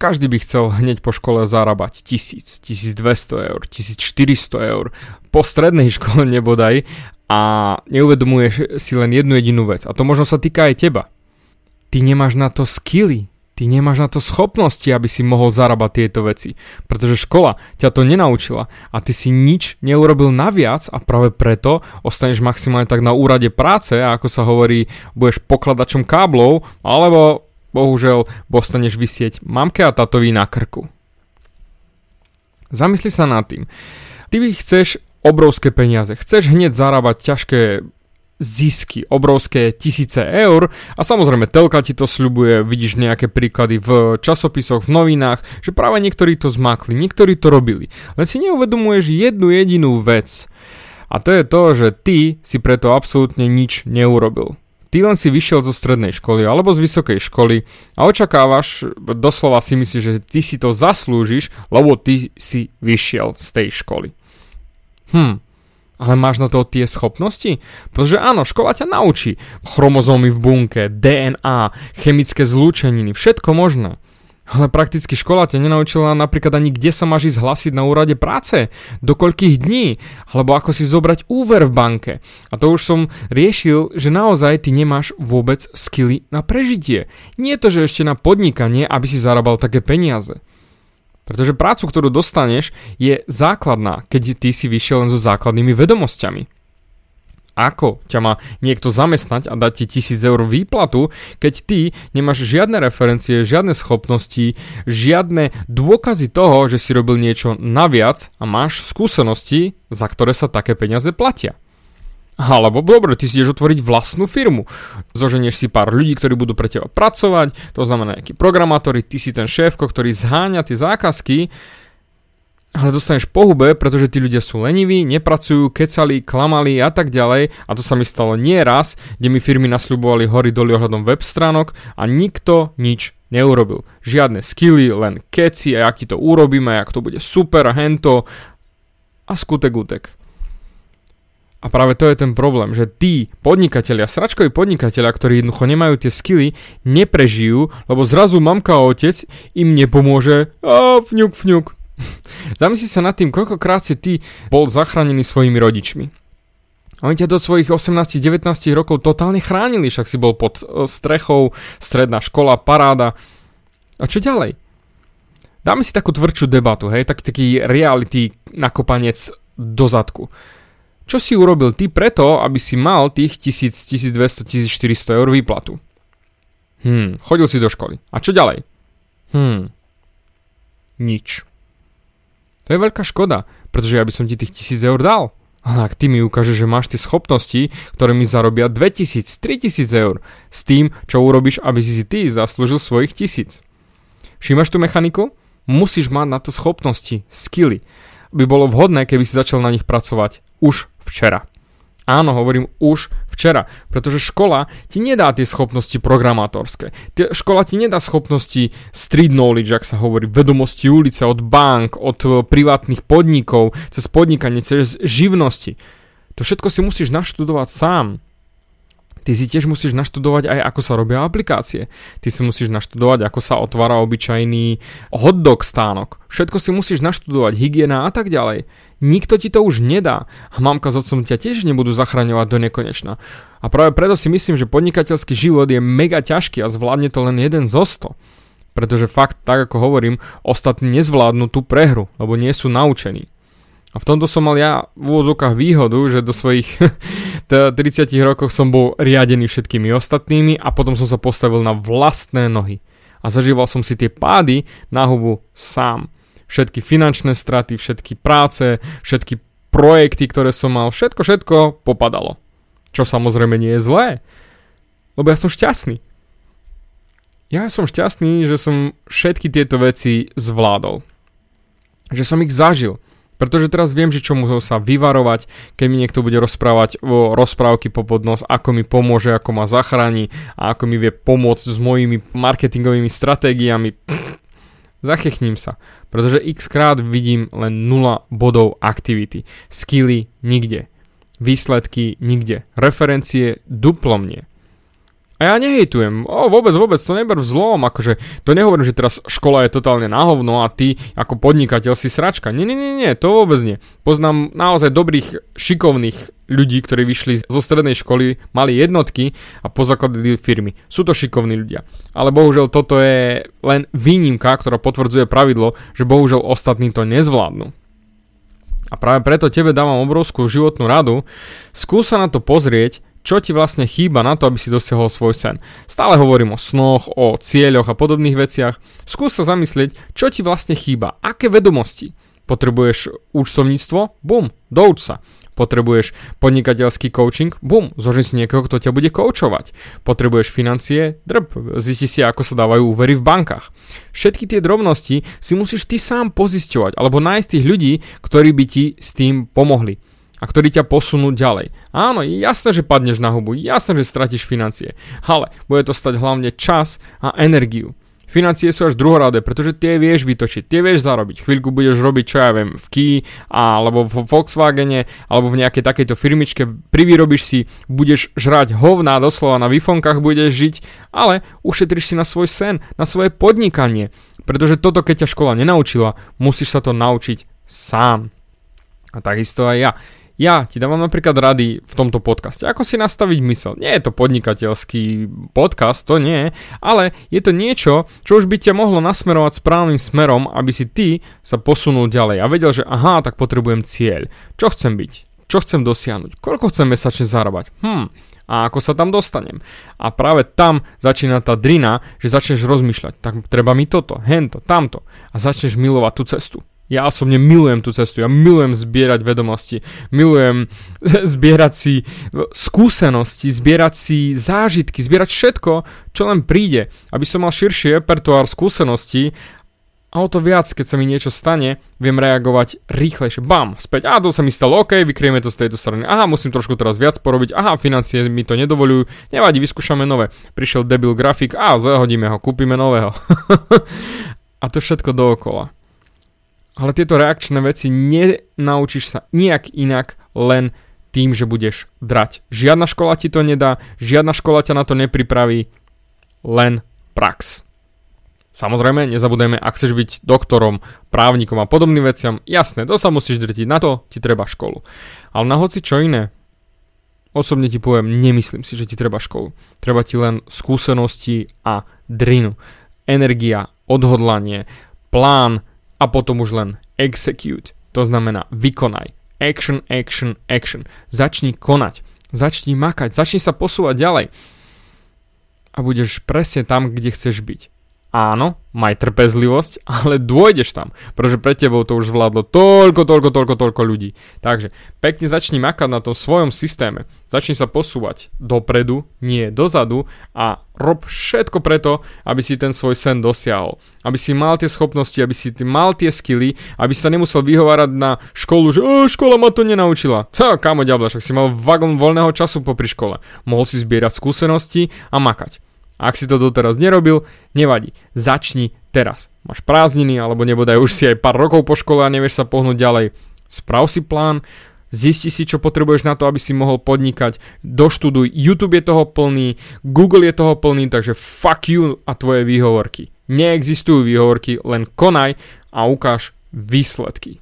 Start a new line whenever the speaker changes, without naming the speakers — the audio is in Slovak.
každý by chcel hneď po škole zarábať 1000, 1200 eur, 1400 eur, po strednej škole nebodaj a neuvedomuješ si len jednu jedinú vec. A to možno sa týka aj teba. Ty nemáš na to skilly, ty nemáš na to schopnosti, aby si mohol zarábať tieto veci. Pretože škola ťa to nenaučila a ty si nič neurobil naviac a práve preto ostaneš maximálne tak na úrade práce a ako sa hovorí, budeš pokladačom káblov alebo bohužel ostaneš vysieť mamke a tatovi na krku. Zamysli sa nad tým. Ty chceš obrovské peniaze, chceš hneď zarábať ťažké zisky, obrovské tisíce eur a samozrejme telka ti to sľubuje, vidíš nejaké príklady v časopisoch, v novinách, že práve niektorí to zmakli, niektorí to robili. Len si neuvedomuješ jednu jedinú vec. A to je to, že ty si preto absolútne nič neurobil. Ty len si vyšiel zo strednej školy alebo z vysokej školy a očakávaš, doslova si myslíš, že ty si to zaslúžiš, lebo ty si vyšiel z tej školy. Hm, ale máš na to tie schopnosti? Pretože áno, škola ťa naučí. Chromozómy v bunke, DNA, chemické zlúčeniny, všetko možné. Ale prakticky škola ťa nenaučila napríklad ani kde sa máš ísť hlasiť na úrade práce, do koľkých dní, alebo ako si zobrať úver v banke. A to už som riešil, že naozaj ty nemáš vôbec skily na prežitie. Nie to, že ešte na podnikanie, aby si zarábal také peniaze. Pretože prácu, ktorú dostaneš, je základná, keď ty si vyšiel len so základnými vedomosťami. Ako ťa má niekto zamestnať a dať ti 1000 eur výplatu, keď ty nemáš žiadne referencie, žiadne schopnosti, žiadne dôkazy toho, že si robil niečo naviac a máš skúsenosti, za ktoré sa také peniaze platia. Alebo dobre, ty si ideš otvoriť vlastnú firmu. Zoženieš si pár ľudí, ktorí budú pre teba pracovať, to znamená nejakí programátori, ty si ten šéfko, ktorý zháňa tie zákazky, ale dostaneš pohube, pretože tí ľudia sú leniví, nepracujú, kecali, klamali a tak ďalej. A to sa mi stalo nie raz, kde mi firmy nasľubovali hory doli ohľadom web stránok a nikto nič neurobil. Žiadne skilly, len keci a aký to urobíme, ak to bude super hento a skutek utek. A práve to je ten problém, že tí podnikatelia, sračkoví podnikatelia, ktorí jednoducho nemajú tie skily, neprežijú, lebo zrazu mamka a otec im nepomôže. A fňuk, fňuk. Zamysli sa nad tým, koľkokrát si ty bol zachránený svojimi rodičmi. Oni ťa do svojich 18-19 rokov totálne chránili, však si bol pod e, strechou, stredná škola, paráda. A čo ďalej? Dáme si takú tvrdšiu debatu, hej, tak taký reality nakopanec do zadku. Čo si urobil ty preto, aby si mal tých 1000, 1200, 1400 eur výplatu? Hm, chodil si do školy. A čo ďalej? Hm, nič. To je veľká škoda, pretože ja by som ti tých 1000 eur dal. Ale ak ty mi ukážeš, že máš tie schopnosti, ktoré mi zarobia 2000, 3000 eur, s tým, čo urobíš, aby si ty zaslúžil svojich 1000. Všimáš tú mechaniku? Musíš mať na to schopnosti, skily. By bolo vhodné, keby si začal na nich pracovať už včera. Áno, hovorím už včera, pretože škola ti nedá tie schopnosti programátorské. Škola ti nedá schopnosti street knowledge, ak sa hovorí, vedomosti ulice od bank, od e, privátnych podnikov, cez podnikanie, cez živnosti. To všetko si musíš naštudovať sám. Ty si tiež musíš naštudovať aj ako sa robia aplikácie. Ty si musíš naštudovať ako sa otvára obyčajný hotdog stánok. Všetko si musíš naštudovať, hygiena a tak ďalej. Nikto ti to už nedá. A mamka s otcom ťa tiež nebudú zachraňovať do nekonečna. A práve preto si myslím, že podnikateľský život je mega ťažký a zvládne to len jeden zo sto. Pretože fakt, tak ako hovorím, ostatní nezvládnu tú prehru, lebo nie sú naučení. A v tomto som mal ja v úvodzovkách výhodu, že do svojich 30 rokoch som bol riadený všetkými ostatnými a potom som sa postavil na vlastné nohy. A zažíval som si tie pády na hubu sám. Všetky finančné straty, všetky práce, všetky projekty, ktoré som mal, všetko, všetko popadalo. Čo samozrejme nie je zlé. Lebo ja som šťastný. Ja som šťastný, že som všetky tieto veci zvládol. Že som ich zažil pretože teraz viem, že čomu sa vyvarovať, keď mi niekto bude rozprávať o rozprávky po podnos, ako mi pomôže, ako ma zachráni a ako mi vie pomôcť s mojimi marketingovými stratégiami. Zachechním sa, pretože x krát vidím len 0 bodov aktivity. Skilly nikde. Výsledky nikde. Referencie duplom nie. A ja nehejtujem, o, vôbec, vôbec, to neber v zlom, akože to nehovorím, že teraz škola je totálne na hovno a ty ako podnikateľ si sračka. Nie, nie, nie, nie, to vôbec nie. Poznám naozaj dobrých, šikovných ľudí, ktorí vyšli zo strednej školy, mali jednotky a pozakladili firmy. Sú to šikovní ľudia. Ale bohužiaľ toto je len výnimka, ktorá potvrdzuje pravidlo, že bohužiaľ ostatní to nezvládnu. A práve preto tebe dávam obrovskú životnú radu. Skús sa na to pozrieť čo ti vlastne chýba na to, aby si dosiahol svoj sen. Stále hovorím o snoch, o cieľoch a podobných veciach. Skús sa zamyslieť, čo ti vlastne chýba, aké vedomosti. Potrebuješ účtovníctvo? Bum, douč sa. Potrebuješ podnikateľský coaching? Bum, zožni si niekoho, kto ťa bude koučovať. Potrebuješ financie? Drb, zisti si, ako sa dávajú úvery v bankách. Všetky tie drobnosti si musíš ty sám pozisťovať, alebo nájsť tých ľudí, ktorí by ti s tým pomohli a ktorí ťa posunú ďalej. Áno, je jasné, že padneš na hubu, jasné, že stratíš financie, ale bude to stať hlavne čas a energiu. Financie sú až druhoradé, pretože tie vieš vytočiť, tie vieš zarobiť. Chvíľku budeš robiť, čo ja viem, v Kia, alebo v Volkswagene, alebo v nejakej takejto firmičke, privýrobíš si, budeš žrať hovná, doslova na vifonkách budeš žiť, ale ušetríš si na svoj sen, na svoje podnikanie. Pretože toto, keď ťa škola nenaučila, musíš sa to naučiť sám. A takisto aj ja. Ja ti dávam napríklad rady v tomto podcaste. Ako si nastaviť mysel. Nie je to podnikateľský podcast, to nie, ale je to niečo, čo už by ťa mohlo nasmerovať správnym smerom, aby si ty sa posunul ďalej a vedel, že aha, tak potrebujem cieľ. Čo chcem byť? Čo chcem dosiahnuť? Koľko chcem mesačne zarábať? Hm, a ako sa tam dostanem. A práve tam začína tá drina, že začneš rozmýšľať, tak treba mi toto, hento, tamto a začneš milovať tú cestu. Ja osobne milujem tú cestu, ja milujem zbierať vedomosti, milujem zbierať si skúsenosti, zbierať si zážitky, zbierať všetko, čo len príde, aby som mal širší repertoár skúseností a o to viac, keď sa mi niečo stane, viem reagovať rýchlejšie. Bam, späť, a to sa mi stalo, ok, vykrieme to z tejto strany. Aha, musím trošku teraz viac porobiť, aha, financie mi to nedovolujú, nevadí, vyskúšame nové. Prišiel debil grafik, a zahodíme ho, kúpime nového. a to všetko dookola. Ale tieto reakčné veci nenaučíš sa nejak inak len tým, že budeš drať. Žiadna škola ti to nedá, žiadna škola ťa na to nepripraví, len prax. Samozrejme, nezabudajme, ak chceš byť doktorom, právnikom a podobným veciam, jasné, to sa musíš drtiť, na to ti treba školu. Ale na hoci čo iné, osobne ti poviem, nemyslím si, že ti treba školu. Treba ti len skúsenosti a drinu. Energia, odhodlanie, plán, a potom už len execute, to znamená vykonaj. Action, action, action. Začni konať, začni makať, začni sa posúvať ďalej a budeš presne tam, kde chceš byť. Áno, maj trpezlivosť, ale dôjdeš tam, pretože pre tebou to už zvládlo toľko, toľko, toľko, toľko ľudí. Takže pekne začni makať na tom svojom systéme, začni sa posúvať dopredu, nie dozadu a rob všetko preto, aby si ten svoj sen dosiahol. Aby si mal tie schopnosti, aby si mal tie skily, aby sa nemusel vyhovárať na školu, že škola ma to nenaučila. Ha, kamo ďabla, však si mal vagón voľného času popri škole. Mohol si zbierať skúsenosti a makať. Ak si to doteraz nerobil, nevadí. Začni teraz. Máš prázdniny, alebo nebodaj už si aj pár rokov po škole a nevieš sa pohnúť ďalej. Sprav si plán, zisti si, čo potrebuješ na to, aby si mohol podnikať, doštuduj, YouTube je toho plný, Google je toho plný, takže fuck you a tvoje výhovorky. Neexistujú výhovorky, len konaj a ukáž výsledky.